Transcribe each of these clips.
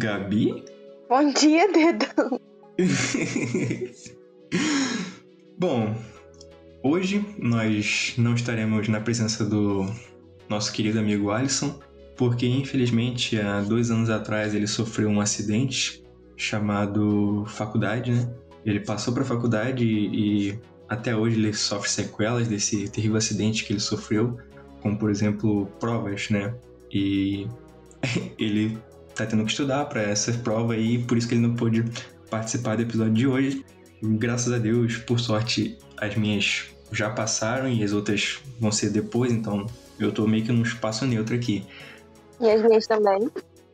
Gabi? Bom dia, dedão. Bom, hoje nós não estaremos na presença do nosso querido amigo Alisson, porque infelizmente há dois anos atrás ele sofreu um acidente chamado faculdade, né? Ele passou para a faculdade e, e até hoje ele sofre sequelas desse terrível acidente que ele sofreu, como por exemplo provas, né? E ele tá tendo que estudar para essa prova aí, por isso que ele não pôde participar do episódio de hoje. Graças a Deus, por sorte, as minhas já passaram e as outras vão ser depois, então eu tô meio que num espaço neutro aqui. E as minhas também.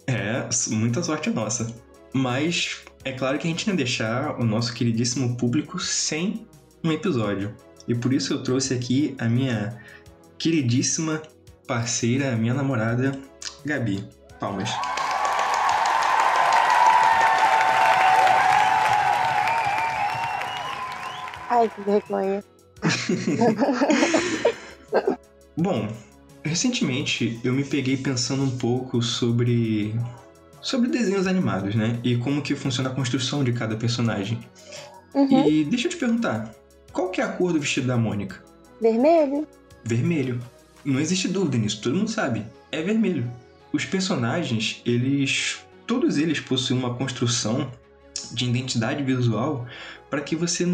É, muita sorte nossa. Mas é claro que a gente não ia deixar o nosso queridíssimo público sem um episódio. E por isso eu trouxe aqui a minha queridíssima parceira, a minha namorada, Gabi. Palmas. Ai, que vergonha. Bom, recentemente eu me peguei pensando um pouco sobre sobre desenhos animados, né? E como que funciona a construção de cada personagem. Uhum. E deixa eu te perguntar, qual que é a cor do vestido da Mônica? Vermelho? Vermelho. Não existe dúvida nisso, todo mundo sabe. É vermelho. Os personagens, eles. Todos eles possuem uma construção de identidade visual para que você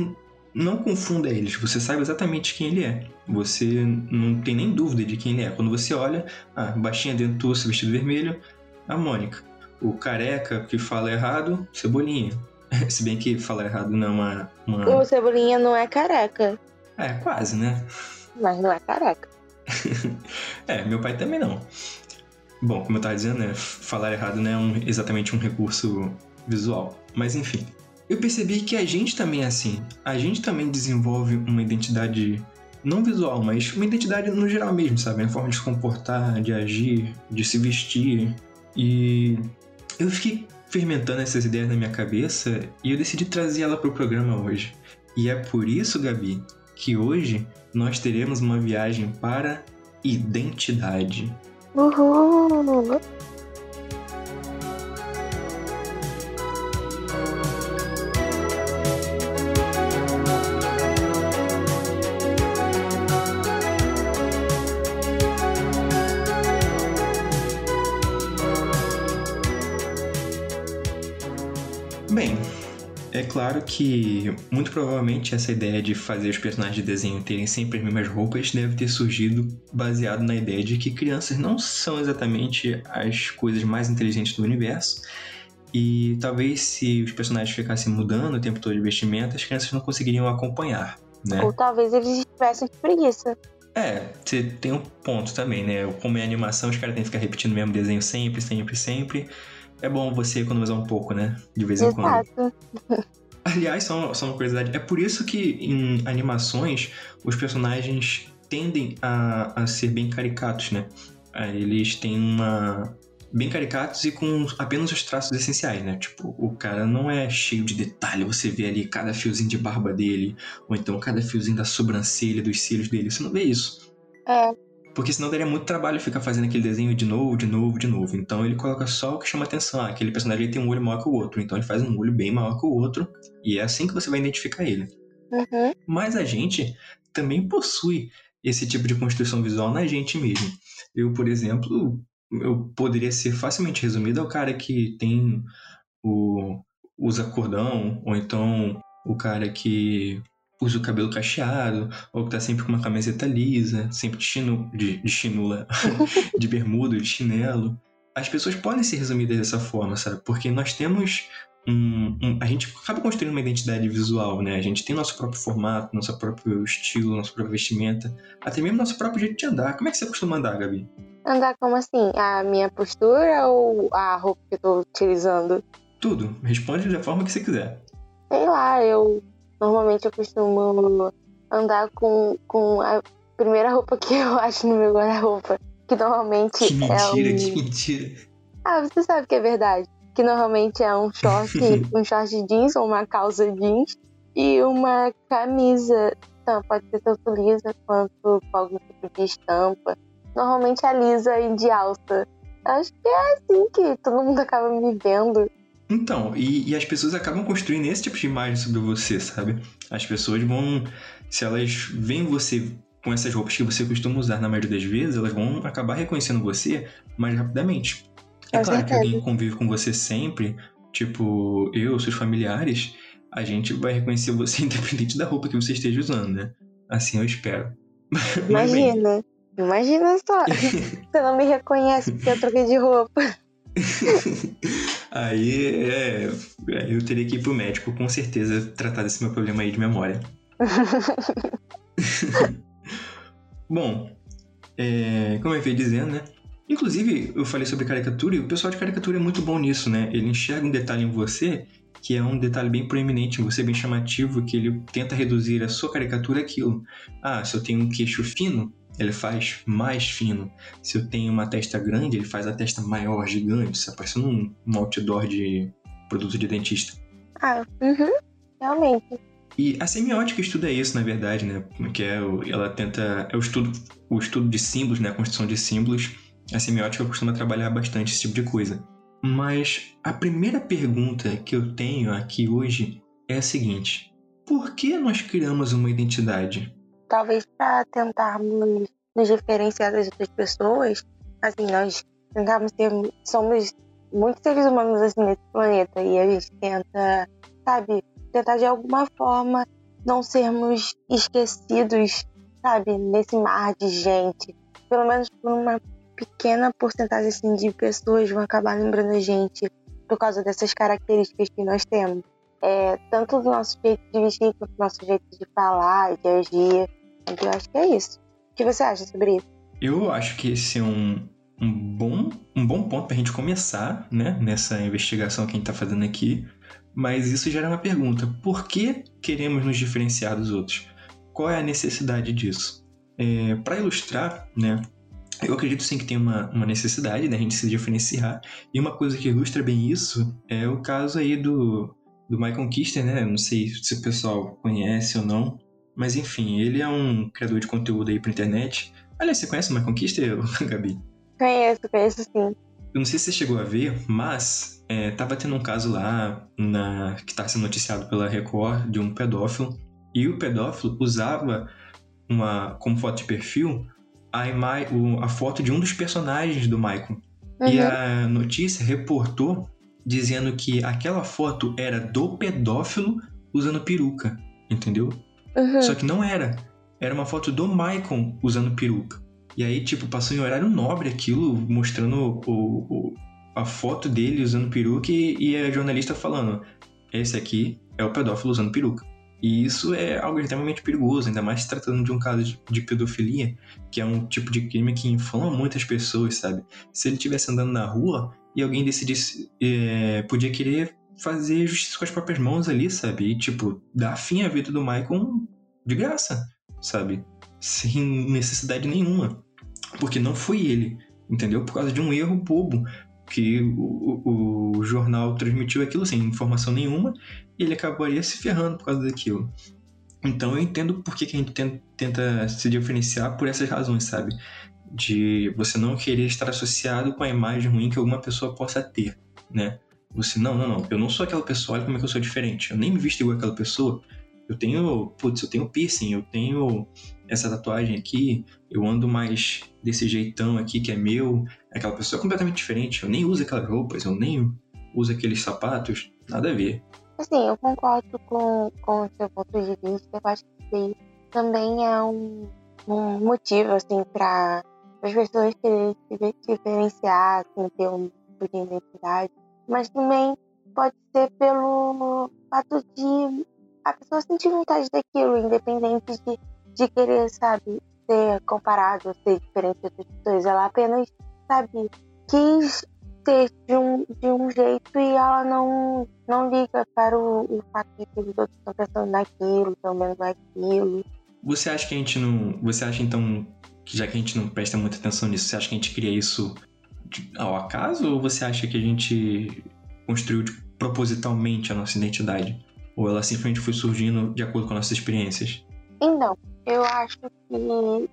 não confunda eles, você sabe exatamente quem ele é. Você não tem nem dúvida de quem ele é. Quando você olha, a ah, baixinha dentuça, vestido vermelho, a Mônica. O careca que fala errado, Cebolinha. Se bem que falar errado não é uma, uma. O Cebolinha não é careca. É, quase, né? Mas não é careca. é, meu pai também não. Bom, como eu estava dizendo, né, falar errado não é um, exatamente um recurso visual. Mas enfim, eu percebi que a gente também é assim. A gente também desenvolve uma identidade não visual, mas uma identidade no geral mesmo, sabe? A forma de se comportar, de agir, de se vestir. E eu fiquei fermentando essas ideias na minha cabeça e eu decidi trazer ela para o programa hoje. E é por isso, Gabi, que hoje nós teremos uma viagem para identidade. Uhul! Claro que, muito provavelmente, essa ideia de fazer os personagens de desenho terem sempre as mesmas roupas deve ter surgido baseado na ideia de que crianças não são exatamente as coisas mais inteligentes do universo. E talvez se os personagens ficassem mudando o tempo todo de vestimenta, as crianças não conseguiriam acompanhar, né? Ou talvez eles tivessem preguiça. É, você tem um ponto também, né? Como é animação, os caras têm que ficar repetindo o mesmo desenho sempre, sempre, sempre. É bom você economizar um pouco, né? De vez em Exato. quando. Aliás, só, só uma curiosidade, é por isso que em animações os personagens tendem a, a ser bem caricatos, né? Eles têm uma. bem caricatos e com apenas os traços essenciais, né? Tipo, o cara não é cheio de detalhe, você vê ali cada fiozinho de barba dele, ou então cada fiozinho da sobrancelha, dos cílios dele, você não vê isso. É. Porque senão daria muito trabalho ficar fazendo aquele desenho de novo, de novo, de novo. Então ele coloca só o que chama atenção. Ah, aquele personagem tem um olho maior que o outro. Então ele faz um olho bem maior que o outro. E é assim que você vai identificar ele. Uhum. Mas a gente também possui esse tipo de construção visual na gente mesmo. Eu, por exemplo, eu poderia ser facilmente resumido ao cara que tem o usa cordão, ou então o cara que usa o cabelo cacheado, ou que tá sempre com uma camiseta lisa, sempre de, chinu, de, de chinula, de bermuda, de chinelo. As pessoas podem ser resumidas dessa forma, sabe? Porque nós temos um, um, a gente acaba construindo uma identidade visual, né? A gente tem nosso próprio formato, nosso próprio estilo, nossa própria vestimenta, até mesmo nosso próprio jeito de andar. Como é que você costuma andar, Gabi? Andar como assim? A minha postura ou a roupa que eu tô utilizando? Tudo. Responde da forma que você quiser. Sei lá, eu Normalmente eu costumo andar com, com a primeira roupa que eu acho no meu guarda-roupa. Que normalmente que mentira, é um... que mentira. Ah, você sabe que é verdade. Que normalmente é um short, um short jeans ou uma calça jeans e uma camisa. Então, pode ser tanto lisa quanto com algum tipo de estampa. Normalmente é lisa e de alça. Acho que é assim que todo mundo acaba me vendo. Então, e, e, as pessoas acabam construindo esse tipo de imagem sobre você, sabe? As pessoas vão. Se elas veem você com essas roupas que você costuma usar na maioria das vezes, elas vão acabar reconhecendo você mais rapidamente. É, é claro que alguém convive com você sempre, tipo eu, seus familiares, a gente vai reconhecer você independente da roupa que você esteja usando, né? Assim eu espero. Imagina, imagina só. você não me reconhece porque eu troquei de roupa. Aí é, eu teria que ir pro médico, com certeza, tratar desse meu problema aí de memória. Bom, é, como eu ia dizendo, né? Inclusive, eu falei sobre caricatura e o pessoal de caricatura é muito bom nisso, né? Ele enxerga um detalhe em você que é um detalhe bem proeminente em você, bem chamativo, que ele tenta reduzir a sua caricatura àquilo. Ah, se eu tenho um queixo fino, ele faz mais fino. Se eu tenho uma testa grande, ele faz a testa maior, gigante, se parecendo um, um outdoor de produto de dentista. Ah, uhum, realmente. E a semiótica estuda isso, na verdade, né? Que é ela tenta é o estudo o estudo de símbolos, né? A construção de símbolos. A semiótica costuma trabalhar bastante esse tipo de coisa. Mas a primeira pergunta que eu tenho aqui hoje é a seguinte: por que nós criamos uma identidade? Talvez para tentarmos nos diferenciar das outras pessoas, assim, nós tentamos ter somos muitos seres humanos assim nesse planeta e a gente tenta, sabe, tentar de alguma forma não sermos esquecidos, sabe, nesse mar de gente. Pelo menos por uma pequena porcentagem assim, de pessoas vão acabar lembrando a gente por causa dessas características que nós temos. É, tanto do nosso jeito de vestir quanto do nosso jeito de falar, de agir. Então, eu acho que é isso. O que você acha sobre isso? Eu acho que esse é um, um, bom, um bom ponto para a gente começar né, nessa investigação que a gente está fazendo aqui. Mas isso gera uma pergunta: por que queremos nos diferenciar dos outros? Qual é a necessidade disso? É, Para ilustrar, né, eu acredito sim que tem uma, uma necessidade da né, gente se diferenciar. E uma coisa que ilustra bem isso é o caso aí do, do Michael Kister, né? Não sei se o pessoal conhece ou não. Mas enfim, ele é um criador de conteúdo aí pra internet. Aliás, você conhece o Michael Kister, Gabi? Conheço, conheço sim. Eu não sei se você chegou a ver, mas é, tava tendo um caso lá na, que tá sendo noticiado pela Record de um pedófilo. E o pedófilo usava uma, como foto de perfil a, a foto de um dos personagens do Michael. Uhum. E a notícia reportou dizendo que aquela foto era do pedófilo usando peruca, entendeu? Uhum. Só que não era. Era uma foto do Michael usando peruca. E aí, tipo, passou em horário nobre aquilo, mostrando o, o a foto dele usando peruca e, e a jornalista falando: esse aqui é o pedófilo usando peruca. E isso é algo extremamente perigoso, ainda mais se tratando de um caso de, pedofilia, que é um tipo de crime que inflama muitas pessoas, sabe? Se ele estivesse andando na rua e alguém decidisse. É, podia querer fazer justiça com as próprias mãos ali, sabe? E, tipo, dar fim à vida do Michael de graça, sabe? Sem necessidade nenhuma. Porque não foi ele, entendeu? Por causa de um erro bobo que o, o, jornal transmitiu aquilo sem informação nenhuma e ele acabaria se ferrando por causa daquilo. Então eu entendo por que, que a gente tenta, tenta se diferenciar por essas razões, sabe? De você não querer estar associado com a imagem ruim que alguma pessoa possa ter, né? Você, não, não, não, eu não sou aquela pessoa, olha como é que eu sou diferente. Eu nem me visto igual aquela pessoa. Eu tenho, putz, eu tenho piercing, eu tenho essa tatuagem aqui, eu ando mais desse jeitão aqui que é meu, aquela pessoa é completamente diferente, eu nem uso aquelas roupas, eu nem uso aqueles sapatos, nada a ver. Assim, eu concordo com, com o seu ponto de vista, eu acho que também é um, um motivo, assim, para as pessoas quererem se diferenciar, assim, ter um tipo de identidade, mas também pode ser pelo fato de a pessoa sentir vontade daquilo, independente de, de querer, sabe, ser comparado, ser diferente de outras pessoas. Ela apenas, sabe, quis ser de um, de um jeito e ela não, não liga para o, o fato de que os outros estão pensando naquilo, estão vendo naquilo. Você acha que a gente não. Você acha então que já que a gente não presta muita atenção nisso, você acha que a gente cria isso ao acaso ou você acha que a gente construiu propositalmente a nossa identidade? Ou ela simplesmente foi surgindo de acordo com nossas experiências? Então, eu acho que,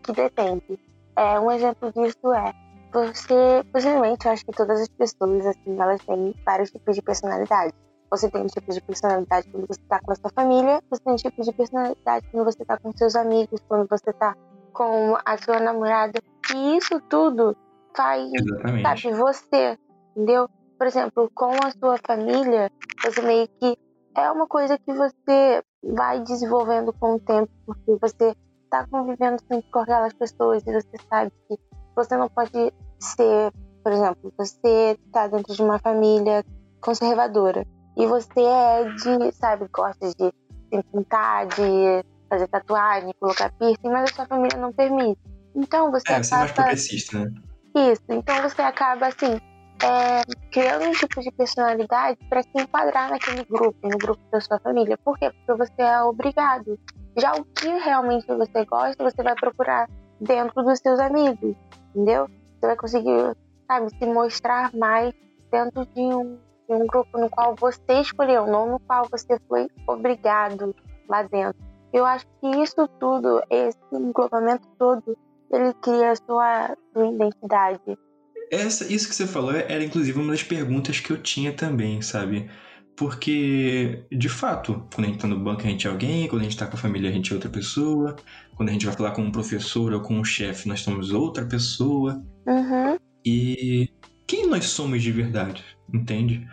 que depende. É, um exemplo disso é você, possivelmente, eu acho que todas as pessoas, assim, elas têm vários tipos de personalidade. Você tem um tipo de personalidade quando você tá com a sua família, você tem um tipo de personalidade quando você tá com seus amigos, quando você tá com a sua namorada. E isso tudo faz, Exatamente. sabe, você, entendeu? Por exemplo, com a sua família, você meio que é uma coisa que você vai desenvolvendo com o tempo, porque você tá convivendo sempre com aquelas pessoas e você sabe que você não pode ser, por exemplo, você tá dentro de uma família conservadora e você é de, sabe, gosta de se pintar, de fazer tatuagem, colocar piercing, mas a sua família não permite. Então você É, você é mais progressista, né? Isso, então você acaba assim, é, criando um tipo de personalidade para se enquadrar naquele grupo, no grupo da sua família. Por quê? Porque você é obrigado. Já o que realmente você gosta, você vai procurar dentro dos seus amigos, entendeu? Você vai conseguir, sabe, se mostrar mais dentro de um, de um grupo no qual você escolheu, não no qual você foi obrigado lá dentro. Eu acho que isso tudo, esse englobamento todo, ele cria a sua, sua identidade. Essa, isso que você falou era inclusive uma das perguntas que eu tinha também, sabe? Porque, de fato, quando a gente tá no banco a gente é alguém, quando a gente tá com a família a gente é outra pessoa, quando a gente vai falar com um professor ou com um chefe nós somos outra pessoa. Uhum. E quem nós somos de verdade, entende?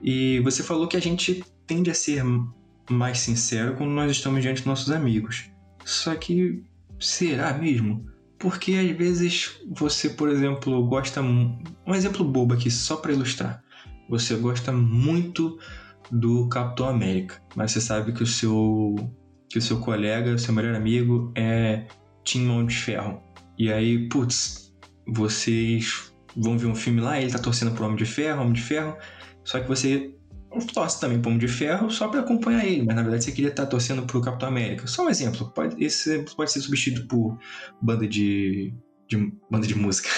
E você falou que a gente tende a ser mais sincero quando nós estamos diante dos nossos amigos. Só que será mesmo? Porque às vezes você, por exemplo, gosta. Um exemplo bobo aqui, só para ilustrar. Você gosta muito do Capitão América, mas você sabe que o seu que o seu colega, o seu melhor amigo é Tim Mão de Ferro. E aí, putz, vocês vão ver um filme lá, ele tá torcendo pro Homem de Ferro, Homem de Ferro, só que você torce também pro Homem de Ferro só para acompanhar ele, mas na verdade você queria estar tá torcendo pro Capitão América. Só um exemplo, pode, esse pode ser substituído por banda de, de banda de música,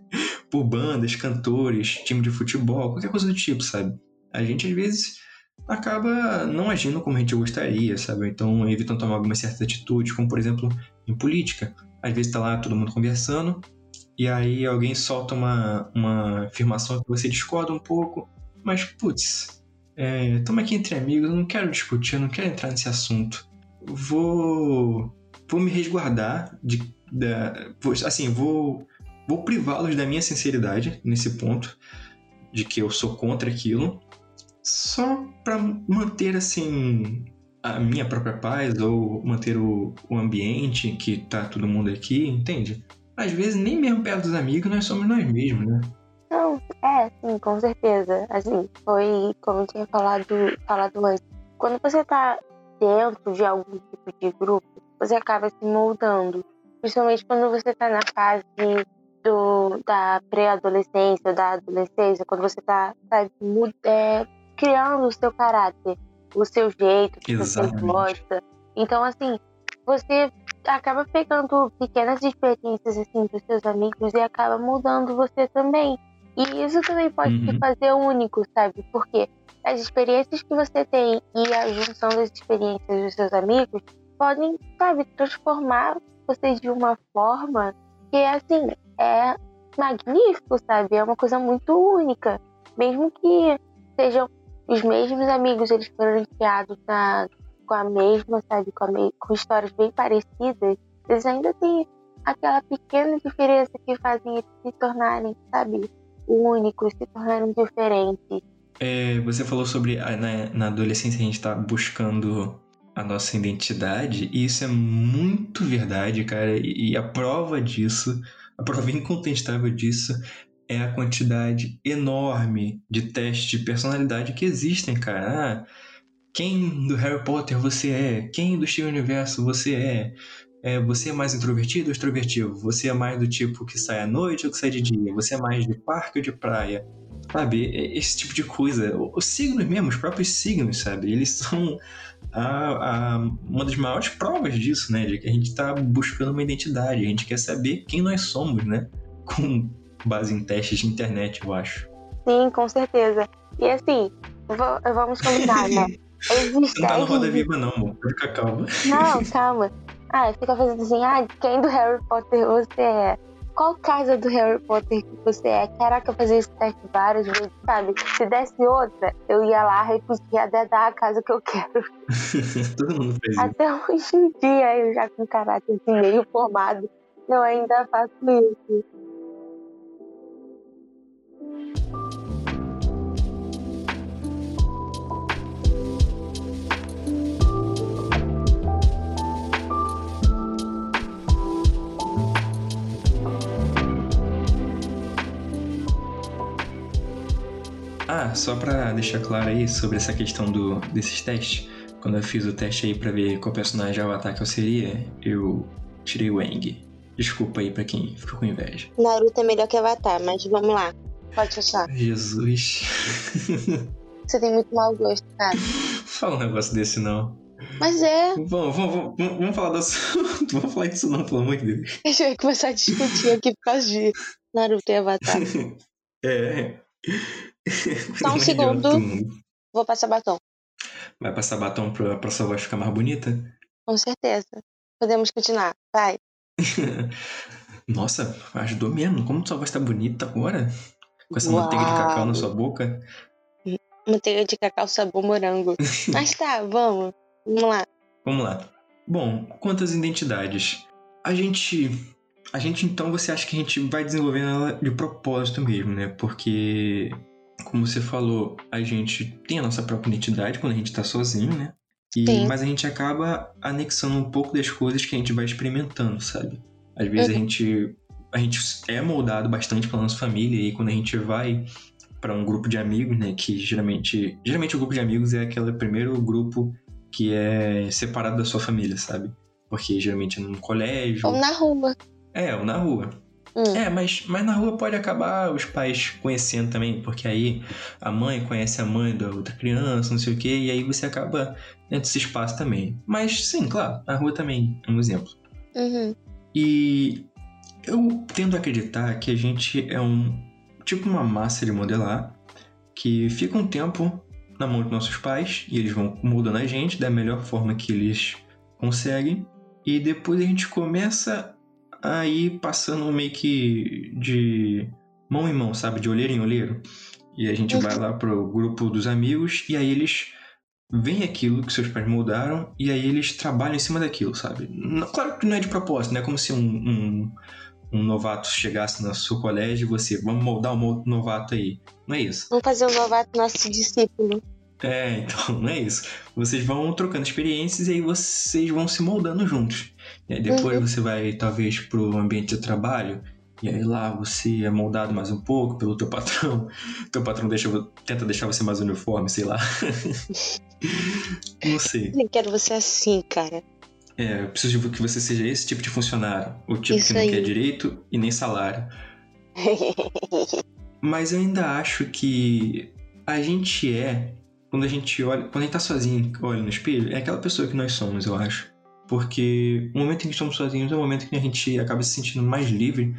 por bandas, cantores, time de futebol, qualquer coisa do tipo, sabe? A gente às vezes acaba não agindo como a gente gostaria, sabe? Então evitando tomar algumas certas atitudes, como por exemplo em política. Às vezes tá lá todo mundo conversando, e aí alguém solta uma, uma afirmação que você discorda um pouco, mas putz, é, aqui entre amigos, eu não quero discutir, eu não quero entrar nesse assunto. Vou, vou me resguardar de, da, assim, vou, vou privá-los da minha sinceridade nesse ponto, de que eu sou contra aquilo, só para manter assim a minha própria paz ou manter o, o ambiente que tá todo mundo aqui, entende? Às vezes nem mesmo perto dos amigos nós somos nós mesmos, né? Não, é, sim, com certeza. Assim, foi como eu tinha falado, falado antes. Quando você tá dentro de algum tipo de grupo, você acaba se moldando. Principalmente quando você tá na fase do, da pré-adolescência, da adolescência, quando você tá, sabe, é, criando o seu caráter, o seu jeito, que Exatamente. você gosta. Então, assim, você acaba pegando pequenas experiências assim dos seus amigos e acaba mudando você também. E isso também pode Uhum. te fazer único, sabe? Porque as experiências que você tem e a junção das experiências dos seus amigos podem, sabe, transformar você de uma forma que, assim, é magnífico, sabe? É uma coisa muito única. Mesmo que sejam os mesmos amigos, eles foram criados na, com a mesma, sabe? Com, me- com histórias bem parecidas, eles ainda têm aquela pequena diferença que fazem eles se tornarem, sabe? Únicos, se tornarem diferentes. É, você falou sobre na, na adolescência a gente tá buscando a nossa identidade, e isso é muito verdade, cara. E, e a prova disso, a prova incontestável disso, é a quantidade enorme de testes de personalidade que existem, cara. Ah, quem do Harry Potter você é? Quem do Steven Universo você é? É, você é mais introvertido ou extrovertido? Você é mais do tipo que sai à noite ou que sai de dia? Você é mais de parque ou de praia? Sabe? Esse tipo de coisa. Os signos mesmo, os próprios signos, sabe? Eles são a- a- uma das maiores provas disso, né? De que a gente tá buscando uma identidade. A gente quer saber quem nós somos, né? Com base em testes de internet, eu acho. Sim, com certeza. E assim, va- vamos combinar, né? Existe Não tá no Roda Viva, não, amor. Ficar calma. Não, calma. Ah, fica fazendo assim, ah, quem do Harry Potter você é? qual casa do Harry Potter que você é? Caraca, eu fazia esse teste várias vezes, sabe? Se desse outra, eu ia lá e até dar a casa que eu quero. Todo mundo fez isso. Até hoje em dia, eu já com caráter assim, meio formado, eu ainda faço isso. Ah, só pra deixar claro aí sobre essa questão do, desses testes, quando eu fiz o teste aí pra ver qual personagem avatar que eu seria, eu tirei o Aang. Desculpa aí pra quem ficou com inveja. Naruto é melhor que Avatar, mas vamos lá. Pode fechar. Jesus. Você tem muito mau gosto, cara. Fala um negócio desse não. Mas é. Vamos, vamos, vamos, vamos falar do assunto. Vamos falar disso não, pelo amor de Deus. A gente vai começar a discutir aqui por causa de Naruto e Avatar. É. Só um segundo. Vou passar batom. Vai passar batom pra, pra sua voz ficar mais bonita? Com certeza. Podemos continuar. Vai. Nossa, ajudou mesmo. Como sua voz tá bonita agora? Com essa Uau. manteiga de cacau na sua boca. Manteiga de cacau sabor morango. Mas tá, vamos. Vamos lá. Vamos lá. Bom, quantas identidades? A gente. A gente então, você acha que a gente vai desenvolvendo ela de propósito mesmo, né? Porque, como você falou, a gente tem a nossa própria identidade quando a gente tá sozinho, né? E, Sim. mas a gente acaba anexando um pouco das coisas que a gente vai experimentando, sabe? Às vezes a Uhum. gente a gente é moldado bastante pela nossa família e quando a gente vai para um grupo de amigos, né, que geralmente geralmente o grupo de amigos é aquele primeiro grupo que é separado da sua família, sabe? Porque geralmente é num colégio, Ou na rua. é, ou na rua. Hum. É, mas, mas na rua pode acabar os pais conhecendo também, porque aí a mãe conhece a mãe da outra criança, não sei o quê, e aí você acaba dentro desse espaço também. Mas sim, claro, a rua também é um exemplo. Uhum. E eu tendo a acreditar que a gente é um tipo uma massa de modelar que fica um tempo na mão dos nossos pais e eles vão moldando a gente da melhor forma que eles conseguem e depois a gente começa a ir passando meio que de mão em mão, sabe, de olheiro em olheiro. E a gente vai lá pro grupo dos amigos e aí eles veem aquilo que seus pais moldaram e aí eles trabalham em cima daquilo, sabe? Claro que não é de propósito, não é como se um, um, um novato chegasse no seu colégio e você, vamos moldar um mo- novato aí. Não é isso. Vamos fazer um novato nosso discípulo. É, então, não é isso. Vocês vão trocando experiências e aí vocês vão se moldando juntos. E aí depois Uhum. você vai, talvez, pro ambiente de trabalho, e aí lá você é moldado mais um pouco pelo teu patrão. Teu patrão deixa, tenta deixar você mais uniforme, sei lá. não sei. Eu quero você assim, cara. É, eu preciso que você seja esse tipo de funcionário. O tipo Isso que não aí. quer direito e nem salário. Mas eu ainda acho que a gente é, quando a gente olha, quando a gente tá sozinho, olha no espelho, é aquela pessoa que nós somos, eu acho. Porque o momento em que estamos sozinhos é o momento em que a gente acaba se sentindo mais livre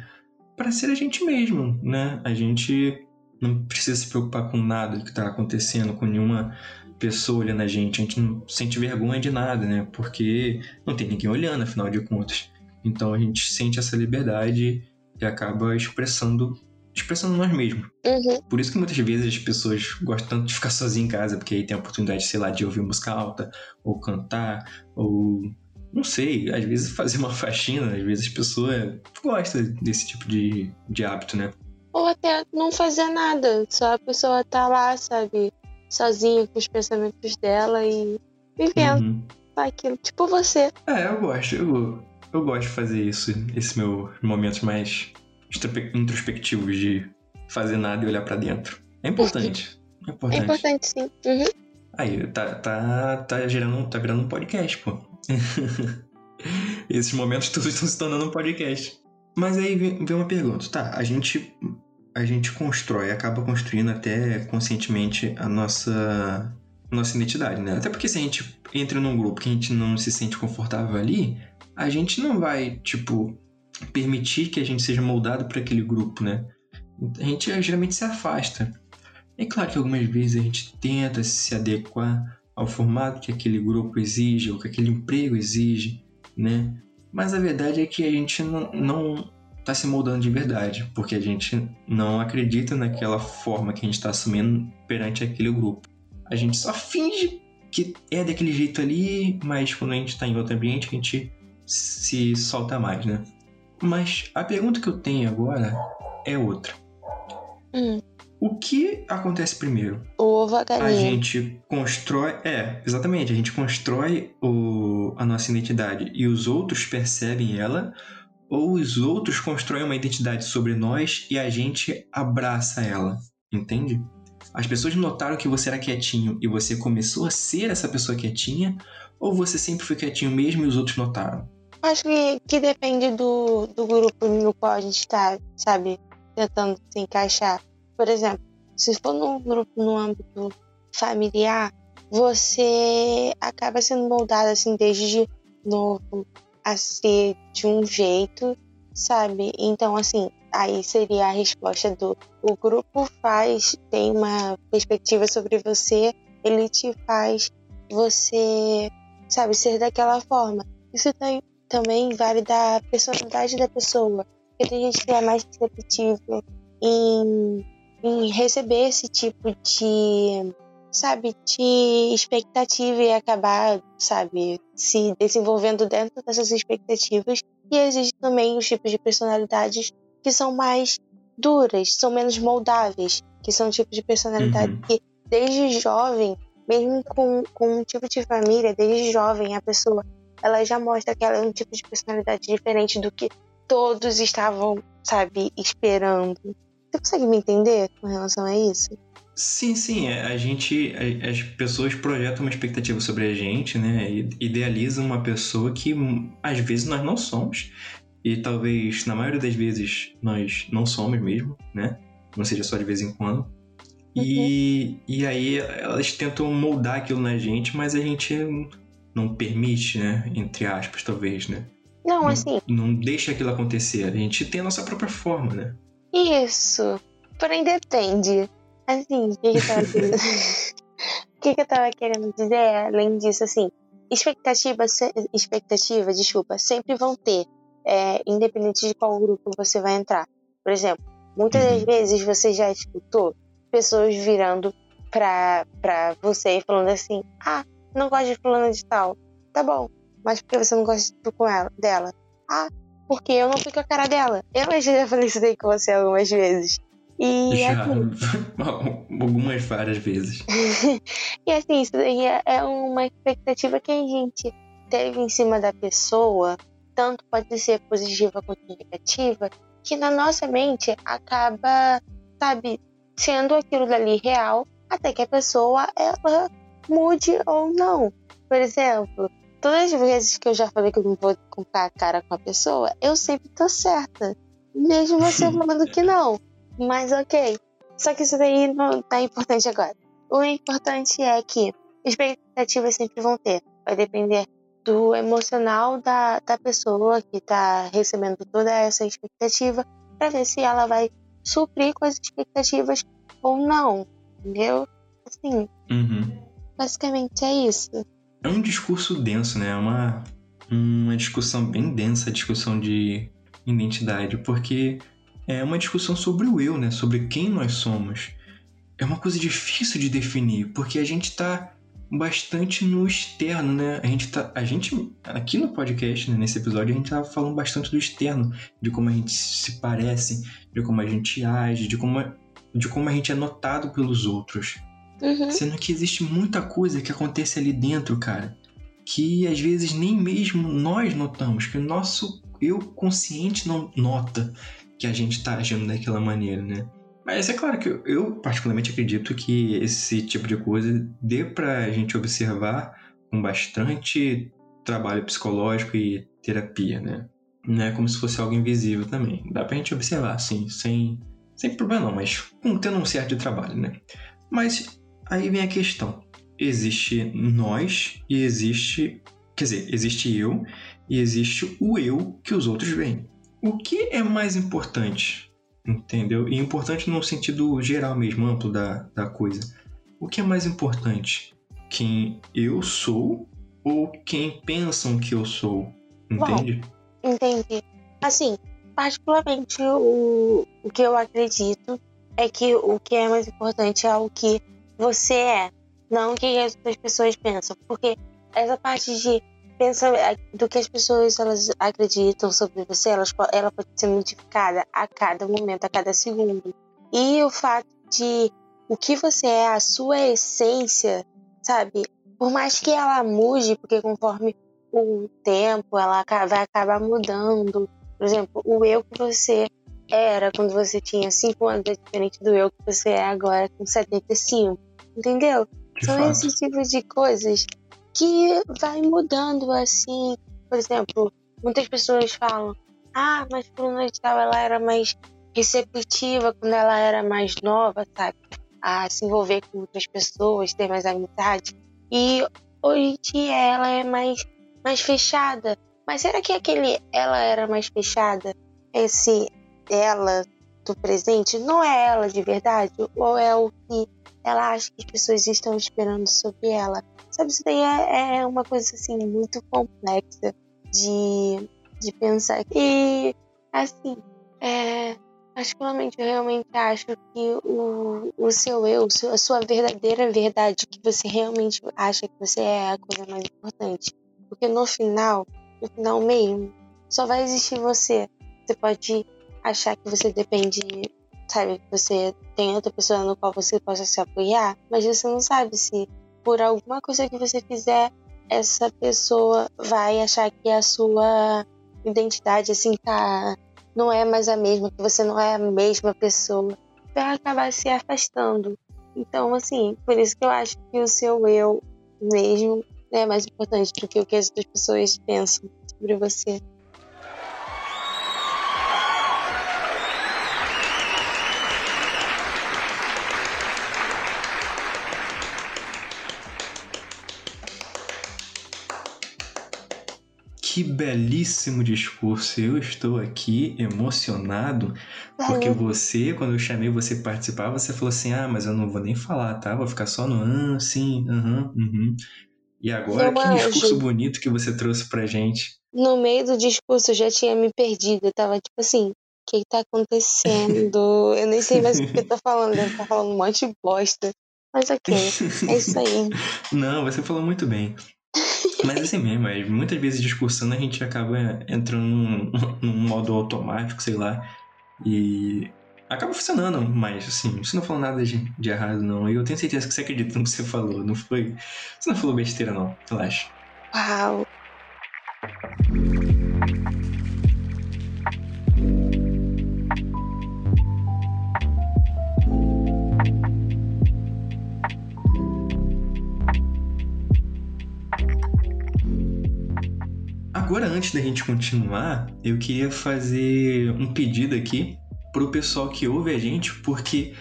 para ser a gente mesmo, né? A gente não precisa se preocupar com nada que tá acontecendo, com nenhuma pessoa olhando a gente. A gente não sente vergonha de nada, né? Porque não tem ninguém olhando, afinal de contas. Então a gente sente essa liberdade e acaba expressando expressando nós mesmos. Uhum. Por isso que muitas vezes as pessoas gostam tanto de ficar sozinhas em casa, porque aí tem a oportunidade, sei lá, de ouvir música alta, ou cantar, ou não sei, às vezes fazer uma faxina, às vezes as pessoas gostam desse tipo de, de hábito, né? Ou até não fazer nada. Só a pessoa tá lá, sabe? Sozinha com os pensamentos dela e vivendo Uhum. aquilo. Tipo você. É, eu gosto, eu, eu gosto de fazer isso, esses meus momentos mais introspe- introspectivos de fazer nada e olhar pra dentro. É importante. É É importante. importante, sim. Uhum. Aí, tá, tá, tá, gerando, tá virando um podcast, pô. Esses momentos todos estão se tornando um podcast. Mas aí vem, uma pergunta, tá? A gente, a gente constrói, acaba construindo até conscientemente a nossa, nossa identidade, né? Até porque se a gente entra num grupo que a gente não se sente confortável ali, a gente não vai, tipo, permitir que a gente seja moldado por aquele grupo, né? A gente geralmente se afasta. É claro que algumas vezes a gente tenta se adequar ao formato que aquele grupo exige ou que aquele emprego exige, né? Mas a verdade é que a gente não, está se moldando de verdade, porque a gente não acredita naquela forma que a gente está assumindo perante aquele grupo. A gente só finge que é daquele jeito ali, mas quando a gente está em outro ambiente, a gente se solta mais, né? Mas a pergunta que eu tenho agora é outra. Hum. O que acontece primeiro? O ovo a A galinha. gente constrói. É, exatamente. A gente constrói o, a nossa identidade e os outros percebem ela, ou os outros constroem uma identidade sobre nós e a gente abraça ela. Entende? As pessoas notaram que você era quietinho e você começou a ser essa pessoa quietinha, ou você sempre foi quietinho mesmo e os outros notaram? Acho que, que depende do, do grupo no qual a gente tá, sabe, tentando se encaixar. Por exemplo, se for num grupo no âmbito familiar, você acaba sendo moldado assim desde novo a ser de um jeito, sabe? Então, assim, aí seria a resposta do o grupo faz, tem uma perspectiva sobre você, ele te faz você, sabe, ser daquela forma. Isso tem, também vale da personalidade da pessoa. Porque tem gente que é mais receptivo em, em receber esse tipo de, sabe, de expectativa e acabar, sabe, se desenvolvendo dentro dessas expectativas. E existe também os tipos de personalidades que são mais duras, são menos moldáveis, que são tipos de personalidade Uhum. que desde jovem, mesmo com, com um tipo de família, desde jovem a pessoa ela já mostra que ela é um tipo de personalidade diferente do que todos estavam, sabe, esperando. Você consegue me entender com relação a isso? Sim, sim, é, a gente, as pessoas projetam uma expectativa sobre a gente, né? Idealizam uma pessoa que hum, às vezes nós não somos e talvez na maioria das vezes nós não somos mesmo, né? Não seja só de vez em quando. E, e aí elas tentam moldar aquilo na gente, mas a gente não permite, né? Entre aspas, talvez, né? Não, Não. assim, Não deixa aquilo acontecer. A gente tem a nossa própria forma, né? Isso. Porém, depende. Assim, o que, que eu tava querendo... o que, que eu tava querendo dizer, além disso, assim, expectativa, expectativa, desculpa, sempre vão ter, é, independente de qual grupo você vai entrar. Por exemplo, muitas das Uhum. vezes você já escutou pessoas virando pra, pra você e falando assim: Ah, não gosto de fulano de tal. Tá bom, mas por que você não gosta de com ela, dela? Ah, porque eu não fui com a cara dela. Eu já falei isso daí com você algumas vezes. E Já assim, algumas várias vezes. e assim, isso daí é- é uma expectativa que a gente teve em cima da pessoa, tanto pode ser positiva quanto negativa, que na nossa mente acaba, sabe, sendo aquilo dali real, até que a pessoa ela mude ou não. Por exemplo, todas as vezes que eu já falei que eu não vou comprar a cara com a pessoa, eu sempre tô certa. Mesmo você falando que não. Mas ok. Só que isso daí não tá importante agora. O importante é que expectativas sempre vão ter. Vai depender do emocional da, da pessoa que tá recebendo toda essa expectativa para ver se ela vai suprir com as expectativas ou não. Entendeu? Assim, Uhum. basicamente é isso. É um discurso denso, né? É uma, uma discussão bem densa, a discussão de identidade, porque é uma discussão sobre o eu, né? Sobre quem nós somos. É uma coisa difícil de definir, porque a gente tá bastante no externo, né? A gente tá. A gente, aqui no podcast, né, nesse episódio, a gente tá falando bastante do externo, de como a gente se parece, de como a gente age, de como, de como a gente é notado pelos outros. Uhum. Sendo que existe muita coisa que acontece ali dentro, cara, que às vezes nem mesmo nós notamos, que o nosso eu consciente não nota que a gente tá agindo daquela maneira, né? Mas é claro que eu, eu particularmente acredito que esse tipo de coisa dê pra gente observar com bastante trabalho psicológico e terapia, né? Não é como se fosse algo invisível também. Dá pra gente observar, assim, sem, sem problema não, mas com, tendo um certo de trabalho, né? Mas Aí vem a questão. Existe nós e existe. Quer dizer, existe eu e existe o eu que os outros veem. O que é mais importante? Entendeu? E importante no sentido geral mesmo, amplo da, da coisa. O que é mais importante? Quem eu sou ou quem pensam que eu sou? Entende? Entendi. Assim, particularmente, o, o que eu acredito é que o que é mais importante é o que você é, não o que as pessoas pensam. Porque essa parte de pensar é, do que as pessoas elas acreditam sobre você, elas, ela pode ser modificada a cada momento, a cada segundo. E o fato de o que você é, a sua essência, sabe? Por mais que ela mude, porque conforme o tempo ela vai acabar mudando. Por exemplo, o eu que você era quando você tinha 5 anos é diferente do eu que você é agora com 75. Entendeu? De São fato. esses tipos de coisas que vai mudando assim. Por exemplo, muitas pessoas falam: Ah, mas fulana de tal ela era mais receptiva quando ela era mais nova, sabe? A se envolver com outras pessoas, ter mais amizade. E hoje em dia ela é mais, mais fechada. Mas será que aquele ela era mais fechada? Esse ela do presente não é ela de verdade? Ou é o que ela acha que as pessoas estão esperando sobre ela? Sabe, isso daí é, é uma coisa assim muito complexa de, de pensar. E assim, é, particularmente eu realmente acho que o, o seu eu, a sua verdadeira verdade, que você realmente acha que você é a coisa mais importante. Porque no final, no final mesmo, só vai existir você. Você pode achar que você depende, sabe, você tem outra pessoa no qual você possa se apoiar, mas você não sabe se por alguma coisa que você fizer, essa pessoa vai achar que a sua identidade, assim, tá. Não é mais a mesma, que você não é a mesma pessoa. Vai acabar se afastando. Então, assim, por isso que eu acho que o seu eu mesmo é mais importante do que o que as outras pessoas pensam sobre você. Que belíssimo discurso. Eu estou aqui emocionado porque você, quando eu chamei você participar, você falou assim: ah, mas eu não vou nem falar, tá? Vou ficar só no ah, sim, aham, uhum. E agora, Meu que discurso anjo. bonito que você trouxe pra gente. No meio do discurso eu já tinha me perdido. Eu tava tipo assim, o que tá acontecendo? Eu nem sei mais o que eu tô falando. Deve estar falando um monte de bosta. Mas ok, é isso aí. Não, você falou muito bem. Mas assim mesmo, é, muitas vezes discursando a gente acaba entrando num, num modo automático, sei lá, e acaba funcionando, mas assim, você não falou nada de, de errado, não. E eu tenho certeza que você acredita no que você falou, não foi. Você não falou besteira, não, relaxa. Uau. Agora, antes da gente continuar, eu queria fazer um pedido aqui pro pessoal que ouve a gente, porque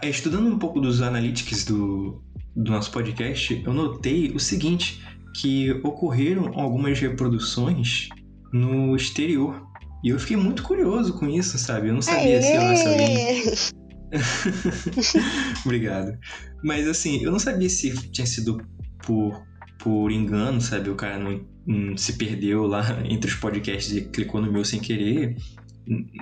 é, estudando um pouco dos analytics do, do nosso podcast, eu notei o seguinte, que ocorreram algumas reproduções no exterior. E eu fiquei muito curioso com isso, sabe? Eu não sabia se, ela, se alguém Aê! Obrigado. Mas assim, eu não sabia se tinha sido por, por engano, sabe? O cara não, não se perdeu lá entre os podcasts e clicou no meu sem querer,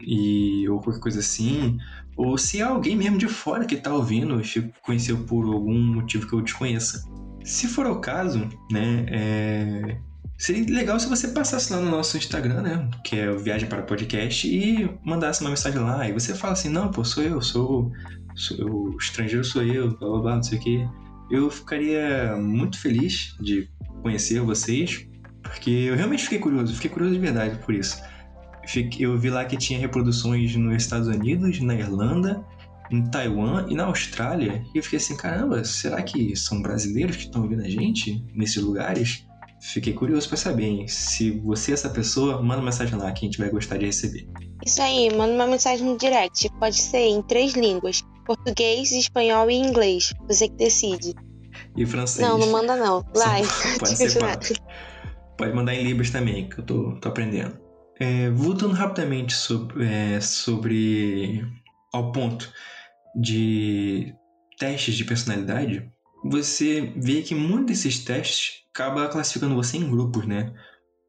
e, ou qualquer coisa assim. Ou se é alguém mesmo de fora que tá ouvindo e conheceu por algum motivo que eu desconheça. Se for o caso, né? é, Seria legal se você passasse lá no nosso Instagram, né? Que é o Viagem para Podcast, e mandasse uma mensagem lá. E você fala assim: não, pô, sou eu, sou, sou eu, o estrangeiro sou eu, blá blá blá, não sei o quê. Eu ficaria muito feliz de conhecer vocês, porque eu realmente fiquei curioso, fiquei curioso de verdade por isso. Eu vi lá que tinha reproduções nos Estados Unidos, na Irlanda, em Taiwan e na Austrália. E eu fiquei assim, caramba, será que são brasileiros que estão ouvindo a gente nesses lugares? Fiquei curioso pra saber, hein? Se você é essa pessoa, manda uma mensagem lá que a gente vai gostar de receber. Isso aí, manda uma mensagem no direct. Pode ser em três línguas: português, espanhol e inglês. Você que decide. E francês. Não, não manda não. Vai. Pode ser. Pode mandar em Libras também, que eu tô, tô aprendendo. É, voltando rapidamente sobre, é, sobre. ao ponto de testes de personalidade, você vê que muitos desses testes acaba classificando você em grupos, né?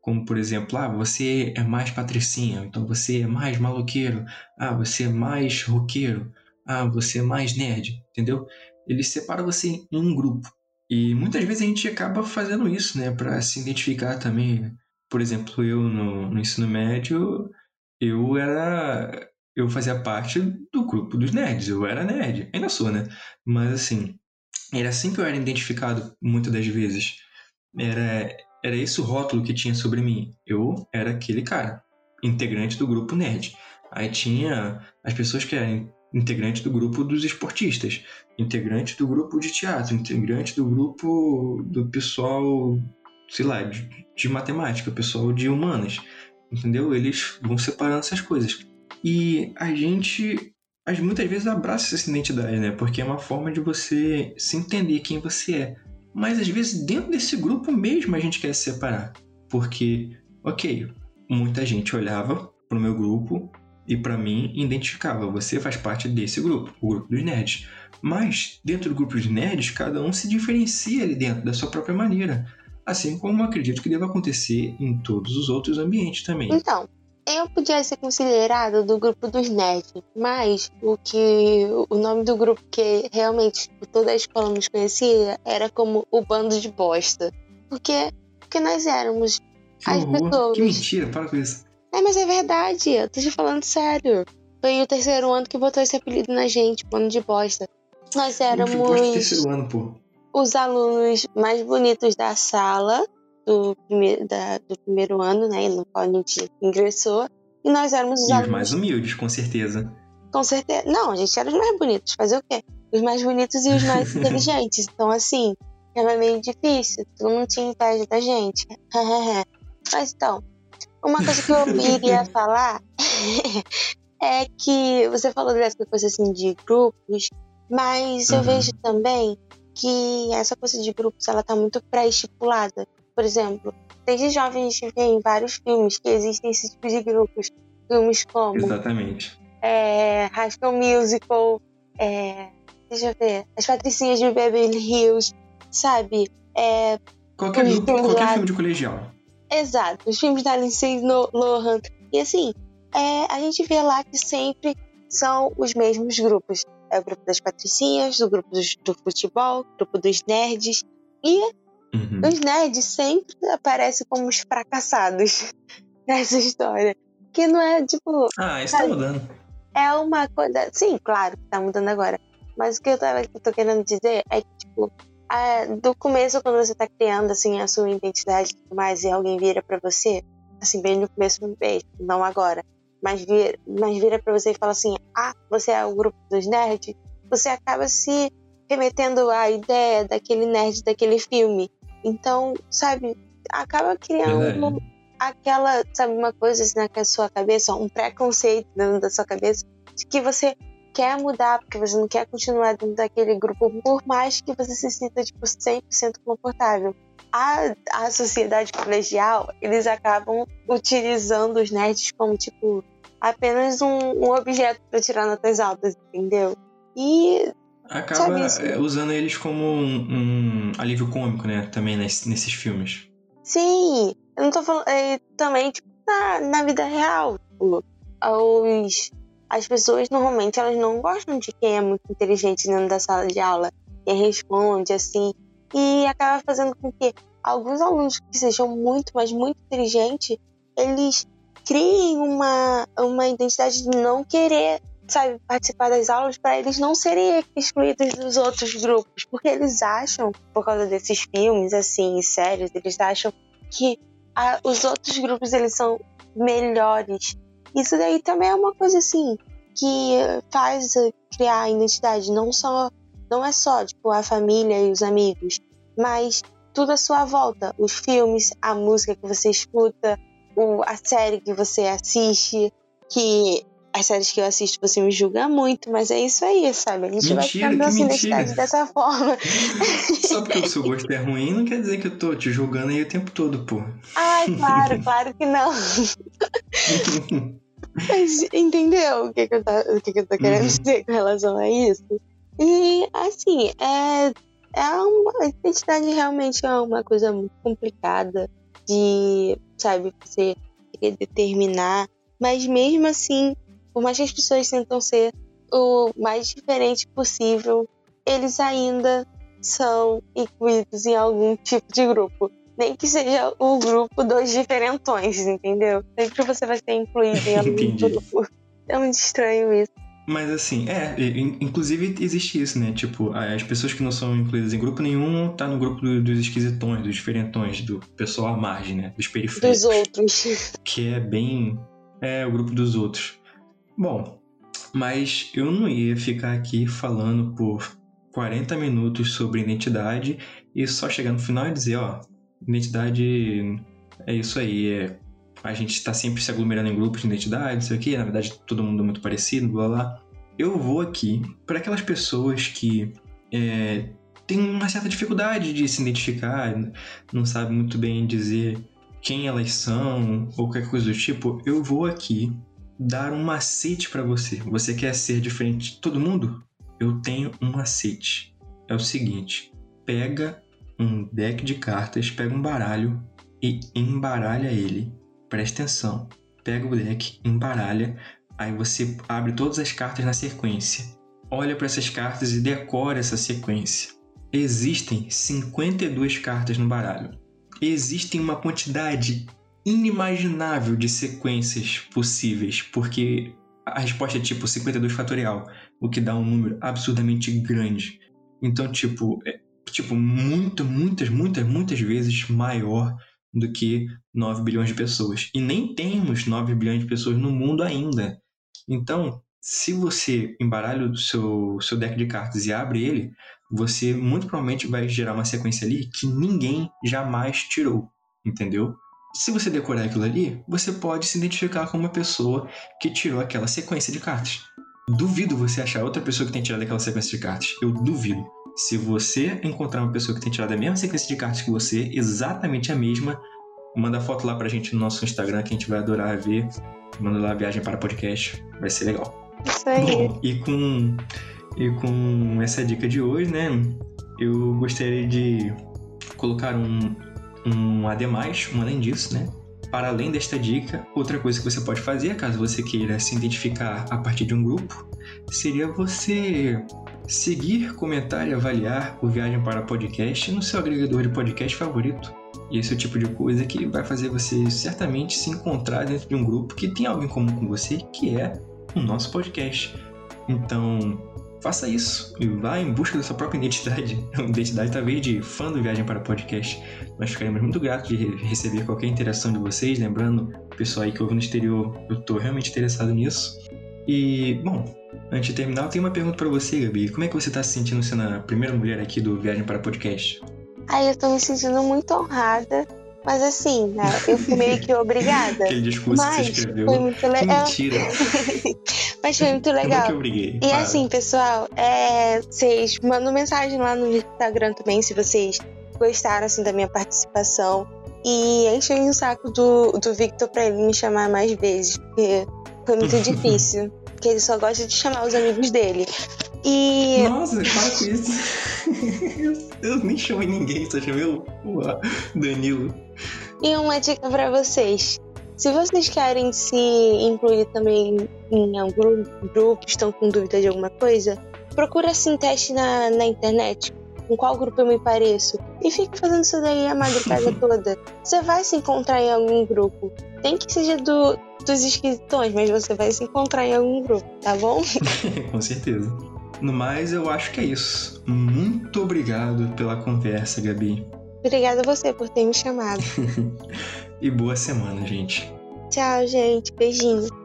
como por exemplo, ah, você é mais patricinha, então você é mais maloqueiro, ah, você é mais roqueiro, ah, você é mais nerd, entendeu? Ele separa você em um grupo. E muitas vezes a gente acaba fazendo isso, né, para se identificar também. Por exemplo, eu no, no ensino médio, eu era eu fazia parte do grupo dos nerds, eu era nerd, ainda sou, né? Mas assim, era assim que eu era identificado muitas das vezes. Era era esse o rótulo que tinha sobre mim. Eu era aquele cara, integrante do grupo nerd. Aí tinha as pessoas que eram integrantes do grupo dos esportistas, integrante do grupo de teatro, integrante do grupo do pessoal, sei lá, de, de matemática, pessoal de humanas. Entendeu? Eles vão separando essas coisas. E a gente muitas vezes abraça essa identidade, né? Porque é uma forma de você se entender quem você é. Mas às vezes dentro desse grupo mesmo a gente quer se separar. Porque, ok, muita gente olhava pro meu grupo e para mim identificava, você faz parte desse grupo, o grupo dos nerds. Mas dentro do grupo de nerds, cada um se diferencia ali dentro da sua própria maneira. Assim como acredito que deva acontecer em todos os outros ambientes também. Então, eu podia ser considerado do grupo dos nerds, mas o que o nome do grupo que realmente toda a escola nos conhecia era como o bando de bosta. Porque, porque nós éramos que as horror. pessoas. Que mentira, para com isso. É, mas é verdade, eu tô te falando sério. Foi o terceiro ano que botou esse apelido na gente, bando de bosta. Nós éramos. terceiro ano, pô. Os alunos mais bonitos da sala do primeiro, da, do primeiro ano, né, no qual a gente ingressou, e nós éramos os e alunos... os mais humildes, com certeza. Com certeza. Não, a gente era os mais bonitos. Fazer o quê? Os mais bonitos e os mais inteligentes. Então, assim, era meio difícil. Todo mundo tinha inveja da gente. Mas então, uma coisa que eu iria falar é que você falou dessa coisa assim de grupos, mas eu uhum. vejo também que essa coisa de grupos ela tá muito pré-estipulada. Por exemplo, desde jovem a gente vê em vários filmes que existem esse tipo de grupos. Filmes como. Exatamente. É, High School Musical, é, deixa eu ver, As Patricinhas de Beverly Hills, sabe? É, qualquer, grupo, qualquer filme de colegial. Exato, os filmes da Lindsay Lohan. E assim, é, a gente vê lá que sempre são os mesmos grupos. É o grupo das patricinhas, o grupo dos, do futebol, o grupo dos nerds. E Uhum. Os nerds sempre aparecem como os fracassados nessa história. Que não é tipo. Ah, isso tá mudando. É uma coisa. Sim, claro que tá mudando agora. Mas o que eu, tava, que eu tô querendo dizer é que, tipo, a, do começo, quando você tá criando assim, a sua identidade e tudo mais, e alguém vira para você, assim, bem no começo mesmo, não agora, mas vira, mas vira pra você e fala assim: ah, você é o grupo dos nerds, você acaba se remetendo à ideia daquele nerd daquele filme. Então, sabe, acaba criando Verdade. aquela, sabe, uma coisa assim na sua cabeça, um preconceito dentro da sua cabeça de que você quer mudar, porque você não quer continuar dentro daquele grupo, por mais que você se sinta, tipo, 100% confortável. A, a sociedade colegial, eles acabam utilizando os nerds como, tipo, apenas um, um objeto para tirar notas altas, entendeu? E acaba é, usando eles como um, um, alívio cômico, né? Também nesses, nesses filmes. Sim, eu não tô falando. É, também, tipo, na, na vida real. Tipo, os, as pessoas normalmente elas não gostam de quem é muito inteligente dentro da sala de aula, quem responde assim, e acaba fazendo com que alguns alunos que sejam muito, mas muito inteligentes, eles criem uma, uma identidade de não querer sabe, participar das aulas para eles não serem excluídos dos outros grupos, porque eles acham, por causa desses filmes assim, séries, eles acham que a, os outros grupos eles são melhores. Isso daí também é uma coisa assim que faz criar a identidade, não só não é só tipo a família e os amigos, mas tudo à sua volta, os filmes, a música que você escuta, o, a série que você assiste, que as séries que eu assisto você me julga muito, mas é isso aí, sabe? A gente mentira, vai ficando assim identidade dessa forma. Só porque o seu gosto é ruim não quer dizer que eu tô te julgando aí o tempo todo, pô. Ai, claro, claro que não. mas entendeu o que, que, eu, tô, o que, que eu tô querendo uhum. dizer com relação a isso? E assim, é, é uma a identidade realmente é uma coisa muito complicada. de, sabe, você determinar. Mas mesmo assim, por mais que as pessoas tentam ser o mais diferente possível, eles ainda são incluídos em algum tipo de grupo. Nem que seja o grupo dos diferentões, entendeu? Sempre você vai ser incluído em algum grupo. É muito estranho isso. Mas assim, é, inclusive existe isso, né? Tipo, as pessoas que não são incluídas em grupo nenhum tá no grupo dos esquisitões, dos diferentões, do pessoal à margem, né? Dos periféricos. Dos outros. Que é bem. É, o grupo dos outros. Bom, mas eu não ia ficar aqui falando por 40 minutos sobre identidade e só chegar no final e dizer, ó, identidade é isso aí, é, a gente está sempre se aglomerando em grupos de identidade, não sei o que, na verdade todo mundo é muito parecido, blá blá. Eu vou aqui para aquelas pessoas que é, têm uma certa dificuldade de se identificar, não sabem muito bem dizer quem elas são ou qualquer coisa do tipo, eu vou aqui dar um macete para você. Você quer ser diferente de todo mundo? Eu tenho um macete. É o seguinte: pega um deck de cartas, pega um baralho e embaralha ele. Presta atenção. Pega o deck, embaralha, aí você abre todas as cartas na sequência. Olha para essas cartas e decora essa sequência. Existem 52 cartas no baralho. Existem uma quantidade inimaginável de sequências possíveis, porque a resposta é tipo 52 fatorial, o que dá um número absurdamente grande. Então, tipo, é, tipo muito, muitas, muitas, muitas vezes maior do que 9 bilhões de pessoas. E nem temos 9 bilhões de pessoas no mundo ainda. Então, se você embaralha o seu, seu deck de cartas e abre ele, você muito provavelmente vai gerar uma sequência ali que ninguém jamais tirou, entendeu? Se você decorar aquilo ali, você pode se identificar como uma pessoa que tirou aquela sequência de cartas. Duvido você achar outra pessoa que tem tirado aquela sequência de cartas. Eu duvido. Se você encontrar uma pessoa que tem tirado a mesma sequência de cartas que você, exatamente a mesma, manda foto lá pra gente no nosso Instagram que a gente vai adorar ver. Manda lá a viagem para podcast, vai ser legal. Isso aí. Bom, e com, e com essa dica de hoje, né? Eu gostaria de colocar um, um ademais, um além disso, né? Para além desta dica, outra coisa que você pode fazer, caso você queira se identificar a partir de um grupo, seria você seguir, comentar e avaliar o Viagem para Podcast no seu agregador de podcast favorito. E esse é o tipo de coisa que vai fazer você certamente se encontrar dentro de um grupo que tem algo em comum com você, que é o nosso podcast. Então, faça isso e vá em busca da sua própria identidade, uma identidade talvez de fã do Viagem para Podcast. Nós ficaremos muito gratos de receber qualquer interação de vocês, lembrando, pessoal aí que ouve no exterior, eu estou realmente interessado nisso. E, bom, antes de terminar, eu tenho uma pergunta para você, Gabi. Como é que você está se sentindo sendo a primeira mulher aqui do Viagem para Podcast? Ai, eu estou me sentindo muito honrada mas assim, né, eu fui meio que obrigada. Aquele discurso mas que você escreveu. Foi muito legal. Mentira. mas foi muito legal. Eu obriguei. E assim, pessoal, é, vocês mandam mensagem lá no Instagram também se vocês gostaram assim, da minha participação. E enchem o saco do, do Victor pra ele me chamar mais vezes, porque foi muito difícil. Porque ele só gosta de chamar os amigos dele. E. Nossa, para com isso. eu nem chamei ninguém, só chamei o, o Danilo. E uma dica para vocês. Se vocês querem se incluir também em algum grupo, estão com dúvida de alguma coisa, procura assim teste na, na internet. Com qual grupo eu me pareço? E fique fazendo isso daí a madrugada toda. Você vai se encontrar em algum grupo. Tem que seja do, dos esquisitões, mas você vai se encontrar em algum grupo, tá bom? com certeza. No mais, eu acho que é isso. Muito obrigado pela conversa, Gabi. Obrigada a você por ter me chamado. e boa semana, gente. Tchau, gente. Beijinho.